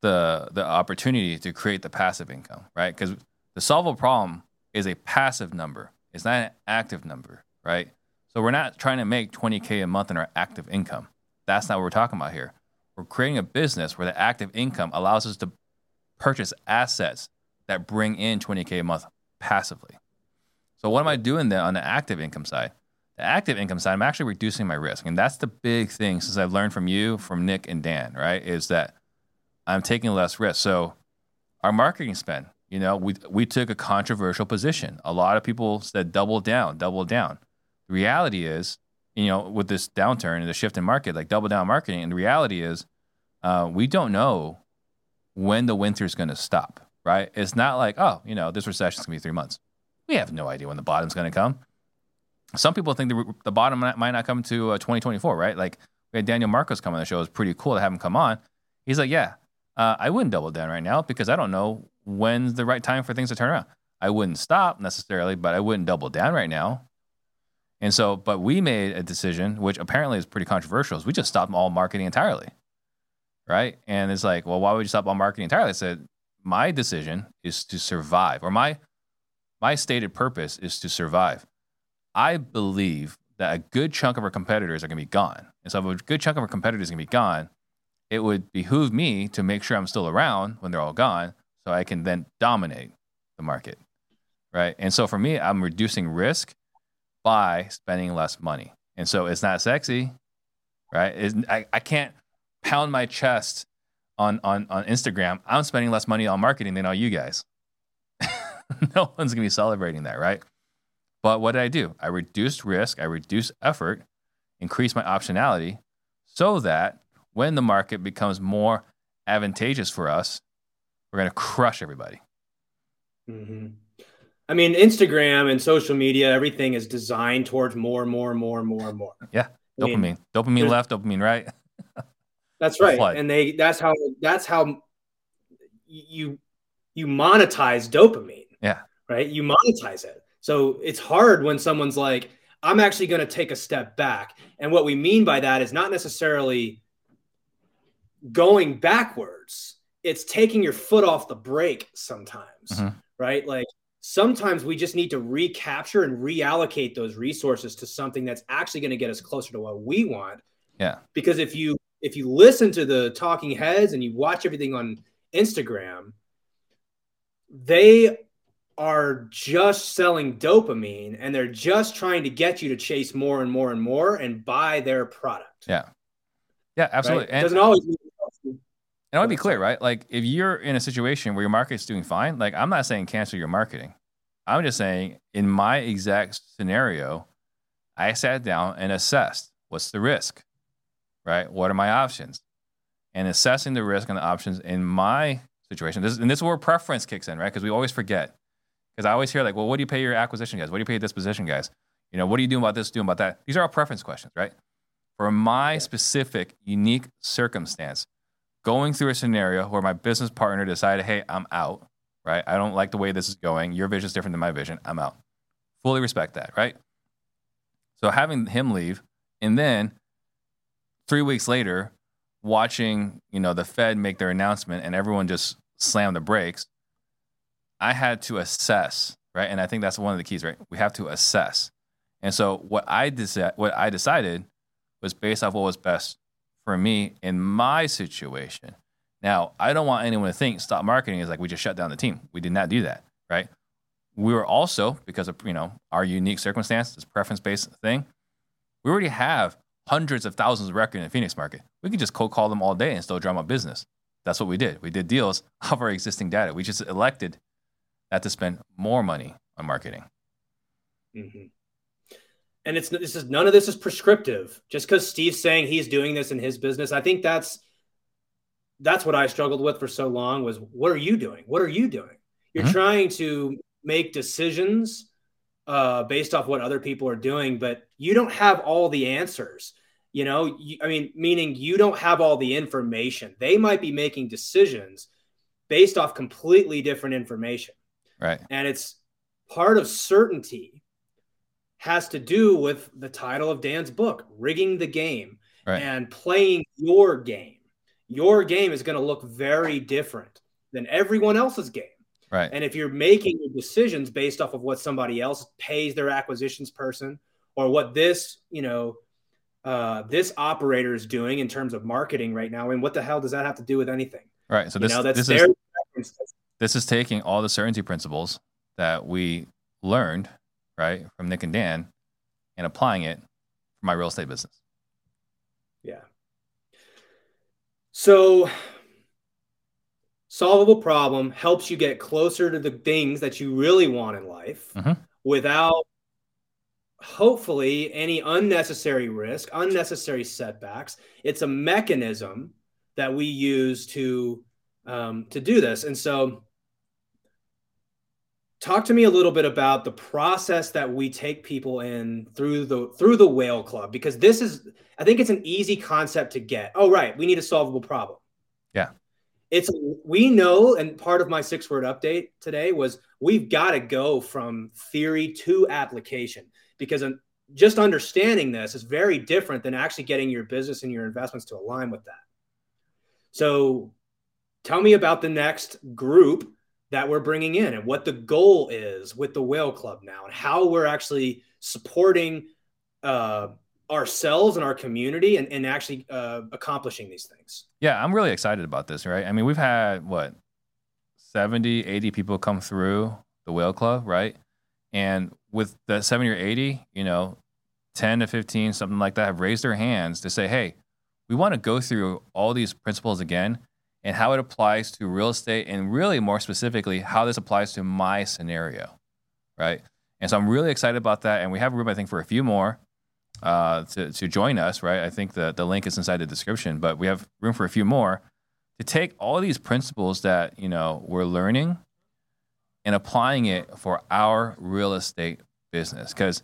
the the opportunity to create the passive income, right? Because the solvable problem is a passive number. It's not an active number, right? So we're not trying to make 20K a month in our active income. That's not what we're talking about here. We're creating a business where the active income allows us to purchase assets that bring in 20K a month passively. So what am I doing then on the active income side? The active income side, I'm actually reducing my risk. And that's the big thing since I've learned from you, from Nick and Dan, right? Is that I'm taking less risk. So our marketing spend, you know, we we took a controversial position. A lot of people said double down, double down. The reality is, you know, with this downturn and the shift in market, like double down marketing, and the reality is, uh, we don't know when the winter is going to stop. Right? It's not like, oh, you know, this recession is going to be three months. We have no idea when the bottom's going to come. Some people think the, the bottom might not come to uh, 2024, right? Like we had Daniel Marcos come on the show. It was pretty cool to have him come on. He's like, yeah, uh, I wouldn't double down right now because I don't know when's the right time for things to turn around. I wouldn't stop necessarily, but I wouldn't double down right now. And so, but we made a decision, which apparently is pretty controversial, is we just stopped all marketing entirely. Right. And it's like, well, why would you stop all marketing entirely? I said, my decision is to survive, or my my stated purpose is to survive. I believe that a good chunk of our competitors are going to be gone. And so, if a good chunk of our competitors are going to be gone, it would behoove me to make sure I'm still around when they're all gone so I can then dominate the market. Right. And so for me, I'm reducing risk by spending less money. And so it's not sexy, right? It's, I, I can't pound my chest on, on, on Instagram. I'm spending less money on marketing than all you guys. no one's to be celebrating that, right? But what did I do? I reduced risk, I reduced effort, increased my optionality so that when the market becomes more advantageous for us, we're going to crush everybody. Mm-hmm. I mean, Instagram and social media, everything is designed towards more and more and more and more and more. Yeah. Dopamine. Mean, dopamine left, dopamine right. that's right. And they that's how that's how you you monetize dopamine. Yeah. Right? You monetize it. So it's hard when someone's like, I'm actually going to take a step back. And what we mean by that is not necessarily going backwards, it's taking your foot off the brake sometimes, mm-hmm. right? Like sometimes we just need to recapture and reallocate those resources to something that's actually going to get us closer to what we want. Yeah. Because if you if you listen to the talking heads and you watch everything on Instagram, they are just selling dopamine and they're just trying to get you to chase more and more and more and buy their product. Yeah. Yeah, absolutely. Right? It doesn't always and I want to be clear, right? Like if you're in a situation where your market's doing fine, like I'm not saying cancel your marketing. I'm just saying in my exact scenario, I sat down and assessed what's the risk, right? What are my options? And assessing the risk and the options in my situation. This, and this is where preference kicks in, right? Because we always forget. Because I always hear like, well, what do you pay your acquisition guys? What do you pay your disposition guys? You know, what are you doing about this, doing about that? These are all preference questions, right? For my specific, unique circumstance, going through a scenario where my business partner decided, hey, I'm out, right? I don't like the way this is going. Your vision is different than my vision. I'm out. Fully respect that, right? So having him leave, and then three weeks later, watching you know the Fed make their announcement and everyone just slam the brakes, I had to assess, right? And I think that's one of the keys, right? We have to assess. And so what I deci- what I decided was based off what was best for me in my situation. Now, I don't want anyone to think stop marketing is like we just shut down the team. We did not do that, right? We were also because of you know our unique circumstance, this preference-based thing. We already have hundreds of thousands of records in the Phoenix market. We could just cold call them all day and still drum up business. That's what we did. We did deals of our existing data. We just elected not to spend more money on marketing. Mm-hmm and it's this is none of this is prescriptive. Just because Steve's saying he's doing this in his business, I think that's that's what I struggled with for so long was what are you doing? What are you doing? You're mm-hmm. trying to make decisions uh, based off what other people are doing, but you don't have all the answers. You know, you, I mean, meaning you don't have all the information. They might be making decisions based off completely different information. Right. And it's part of certainty has to do with the title of Dan's book, Rigging the Game right. and playing your game. Your game is going to look very different than everyone else's game. Right. And if you're making your decisions based off of what somebody else pays their acquisitions person or what this, you know, uh, this operator is doing in terms of marketing right now, and what the hell does that have to do with anything? Right. So this, you know, this is this is taking all the certainty principles that we learned right, from Nick and Dan and applying it for my real estate business. Yeah. So, solvable problem helps you get closer to the things that you really want in life mm-hmm. without hopefully any unnecessary risk, unnecessary setbacks. It's a mechanism that we use to um, to do this, and so talk to me a little bit about the process that we take people in through the through the whale club because this is i think it's an easy concept to get. Oh right we need a solvable problem. Yeah. It's we know and part of my six word update today was we've got to go from theory to application because just understanding this is very different than actually getting your business and your investments to align with that. So tell me about the next group that we're bringing in and what the goal is with the whale club now and how we're actually supporting uh, ourselves and our community and, and actually uh, accomplishing these things. Yeah i'm really excited about this right? I mean we've had what 70 80 people come through the whale club right? And with the 70 or 80 you know 10 to 15 something like that have raised their hands to say hey we want to go through all these principles again and how it applies to real estate and really more specifically how this applies to my scenario right? And so i'm really excited about that and we have room i think for a few more uh, to, to join us right? I think the, the link is inside the description but we have room for a few more. To take all these principles that you know we're learning and applying it for our real estate business because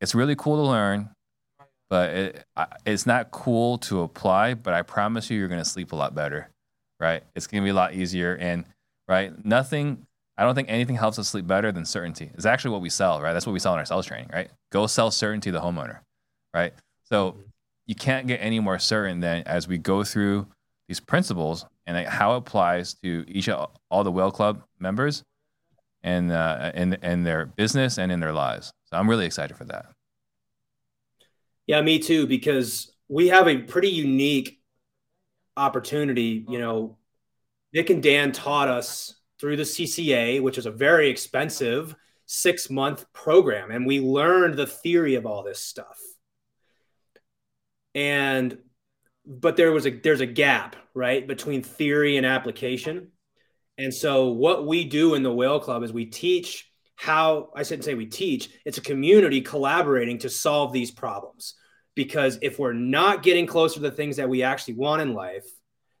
it's really cool to learn, but it, it's not cool to apply. But I promise you, you're going to sleep a lot better, right? It's going to be a lot easier. And, right, nothing, I don't think anything helps us sleep better than certainty. It's actually what we sell, right? That's what we sell in our sales training, right? Go sell certainty to the homeowner, right? So you can't get any more certain than as we go through these principles and how it applies to each all the Whale Club members and uh, in in their business and in their lives. So I'm really excited for that. Yeah, me too, because we have a pretty unique opportunity. You mm-hmm. know, Nick and Dan taught us through the CCA, which is a very expensive six month program, and we learned the theory of all this stuff. And but there was a there's a gap right between theory and application and so what we do in the whale club is we teach how i shouldn't say we teach it's a community collaborating to solve these problems because if we're not getting closer to the things that we actually want in life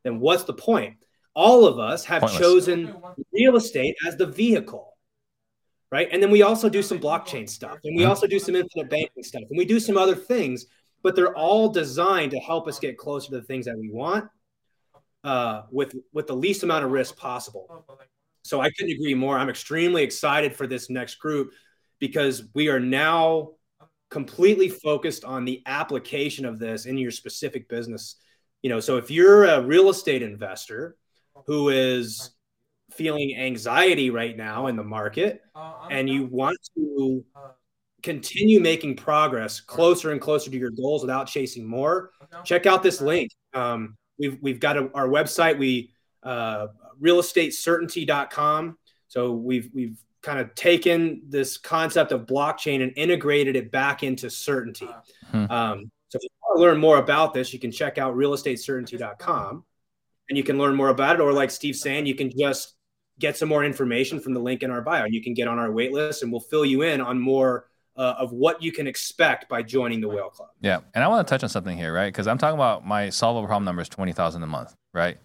then what's the point all of us have Pointless. chosen real estate as the vehicle right and then we also do some blockchain stuff and we mm-hmm. also do some infinite banking stuff and we do some other things but they're all designed to help us get closer to the things that we want uh, with with the least amount of risk possible. So I couldn't agree more. I'm extremely excited for this next group because we are now completely focused on the application of this in your specific business. You know, so if you're a real estate investor who is feeling anxiety right now in the market and you want to continue making progress closer and closer to your goals without chasing more, check out this link. Um, we've we've got a, our website, we uh, realestatecertainty.com. So we've we've kind of taken this concept of blockchain and integrated it back into certainty. Hmm. Um, so if you want to learn more about this, you can check out realestatecertainty.com and you can learn more about it. Or like Steve's saying, you can just get some more information from the link in our bio and you can get on our wait list and we'll fill you in on more uh, of what you can expect by joining the Whale Club. Yeah, and I want to touch on something here, right? Because I'm talking about my solvable problem number is twenty thousand a month, right?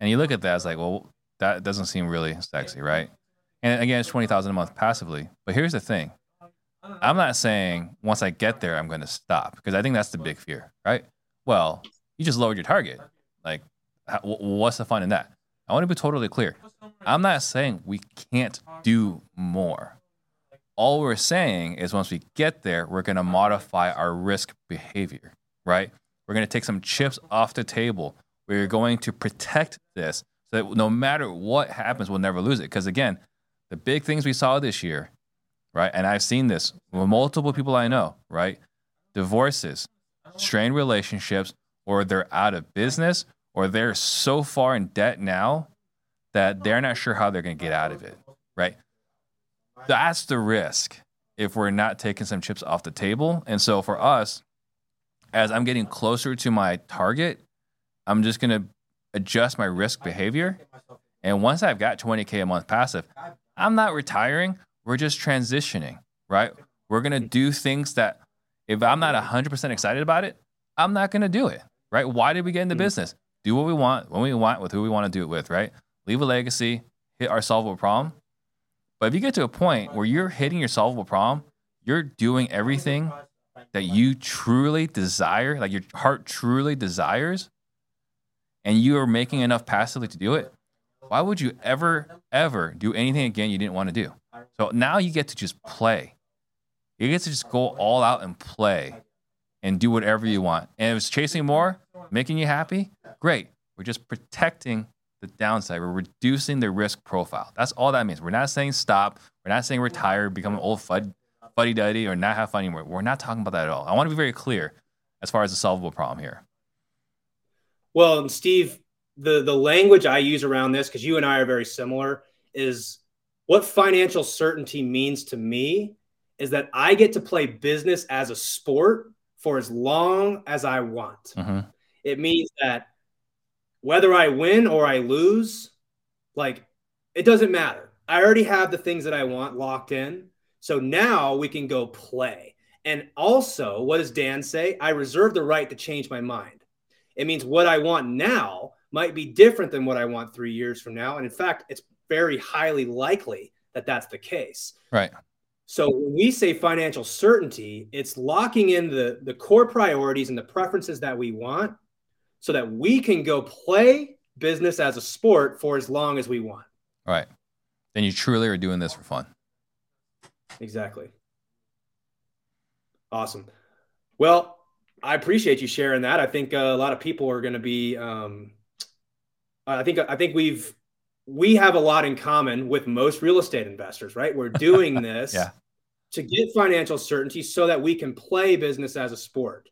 And you look at that, it's like, well, that doesn't seem really sexy, right? And again, it's twenty thousand a month passively. But here's the thing: I'm not saying once I get there, I'm going to stop because I think that's the big fear, right? Well, you just lowered your target. Like, what's the fun in that? I want to be totally clear. I'm not saying we can't do more. All we're saying is once we get there, we're going to modify our risk behavior, right? We're going to take some chips off the table. We're going to protect this so that no matter what happens, we'll never lose it. Because again, the big things we saw this year, right? And I've seen this with multiple people I know, right? Divorces, strained relationships, or they're out of business, or they're so far in debt now that they're not sure how they're going to get out of it, right? That's the risk if we're not taking some chips off the table. And so for us, as I'm getting closer to my target, I'm just going to adjust my risk behavior. And once I've got 20K a month passive, I'm not retiring. We're just transitioning, right? We're going to do things that if I'm not 100% excited about it, I'm not going to do it, right? Why did we get into mm. business? Do what we want, when we want, with who we want to do it with, right? Leave a legacy, hit our solvable problem, but if you get to a point where you're hitting your solvable problem, you're doing everything that you truly desire, like your heart truly desires, and you are making enough passively to do it, why would you ever, ever do anything again you didn't want to do? So now you get to just play. You get to just go all out and play and do whatever you want. And if it's chasing more, making you happy, great. We're just protecting the downside. We're reducing the risk profile. That's all that means. We're not saying stop. We're not saying retire, become an old fud, fuddy duddy, or not have fun anymore. We're not talking about that at all. I want to be very clear as far as the solvable problem here. Well, and Steve, the the language I use around this, because you and I are very similar, is what financial certainty means to me is that I get to play business as a sport for as long as I want. Mm-hmm. It means that whether I win or I lose, like it doesn't matter. I already have the things that I want locked in. So now we can go play. And also, what does Dan say? I reserve the right to change my mind. It means what I want now might be different than what I want three years from now. And in fact, it's very highly likely that that's the case. Right. So when we say financial certainty, it's locking in the, the core priorities and the preferences that we want so that we can go play business as a sport for as long as we want. Right. Then you truly are doing this for fun. Exactly. Awesome. Well, I appreciate you sharing that. I think uh, a lot of people are going to be. Um, I think I think we've we have a lot in common with most real estate investors, right? We're doing this yeah. to get financial certainty so that we can play business as a sport.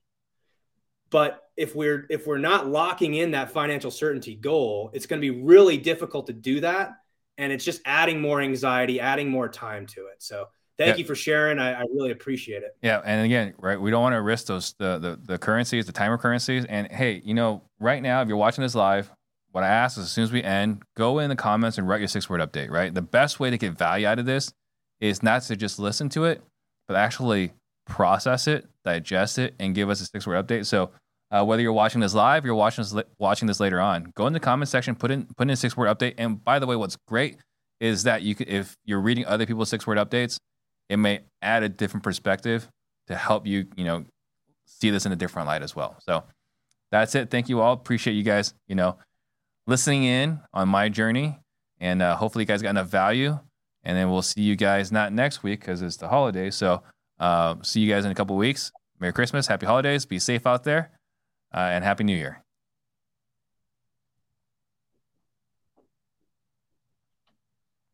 But if we're if we're not locking in that financial certainty goal, it's going to be really difficult to do that, and it's just adding more anxiety, adding more time to it. So thank yeah. you for sharing. I, I, really appreciate it. Yeah, and again, right, we don't want to risk those the, the the currencies, the timer currencies. And hey, you know, right now, if you're watching this live, what I ask is as soon as we end, go in the comments and write your six word update. Right, the best way to get value out of this is not to just listen to it, but actually process it, digest it, and give us a six word update. So uh, whether you're watching this live, you're watching this watching this later on, go in the comment section, put in put in a six word update. And by the way, what's great is that you can, if you're reading other people's six word updates, it may add a different perspective to help you, you know, see this in a different light as well. So that's it. Thank you all. Appreciate you guys, you know, listening in on my journey, and uh, hopefully you guys got enough value. And then we'll see you guys not next week because it's the holiday. So uh, see you guys in a couple weeks. Merry Christmas, Happy Holidays, be safe out there, uh, and Happy New Year.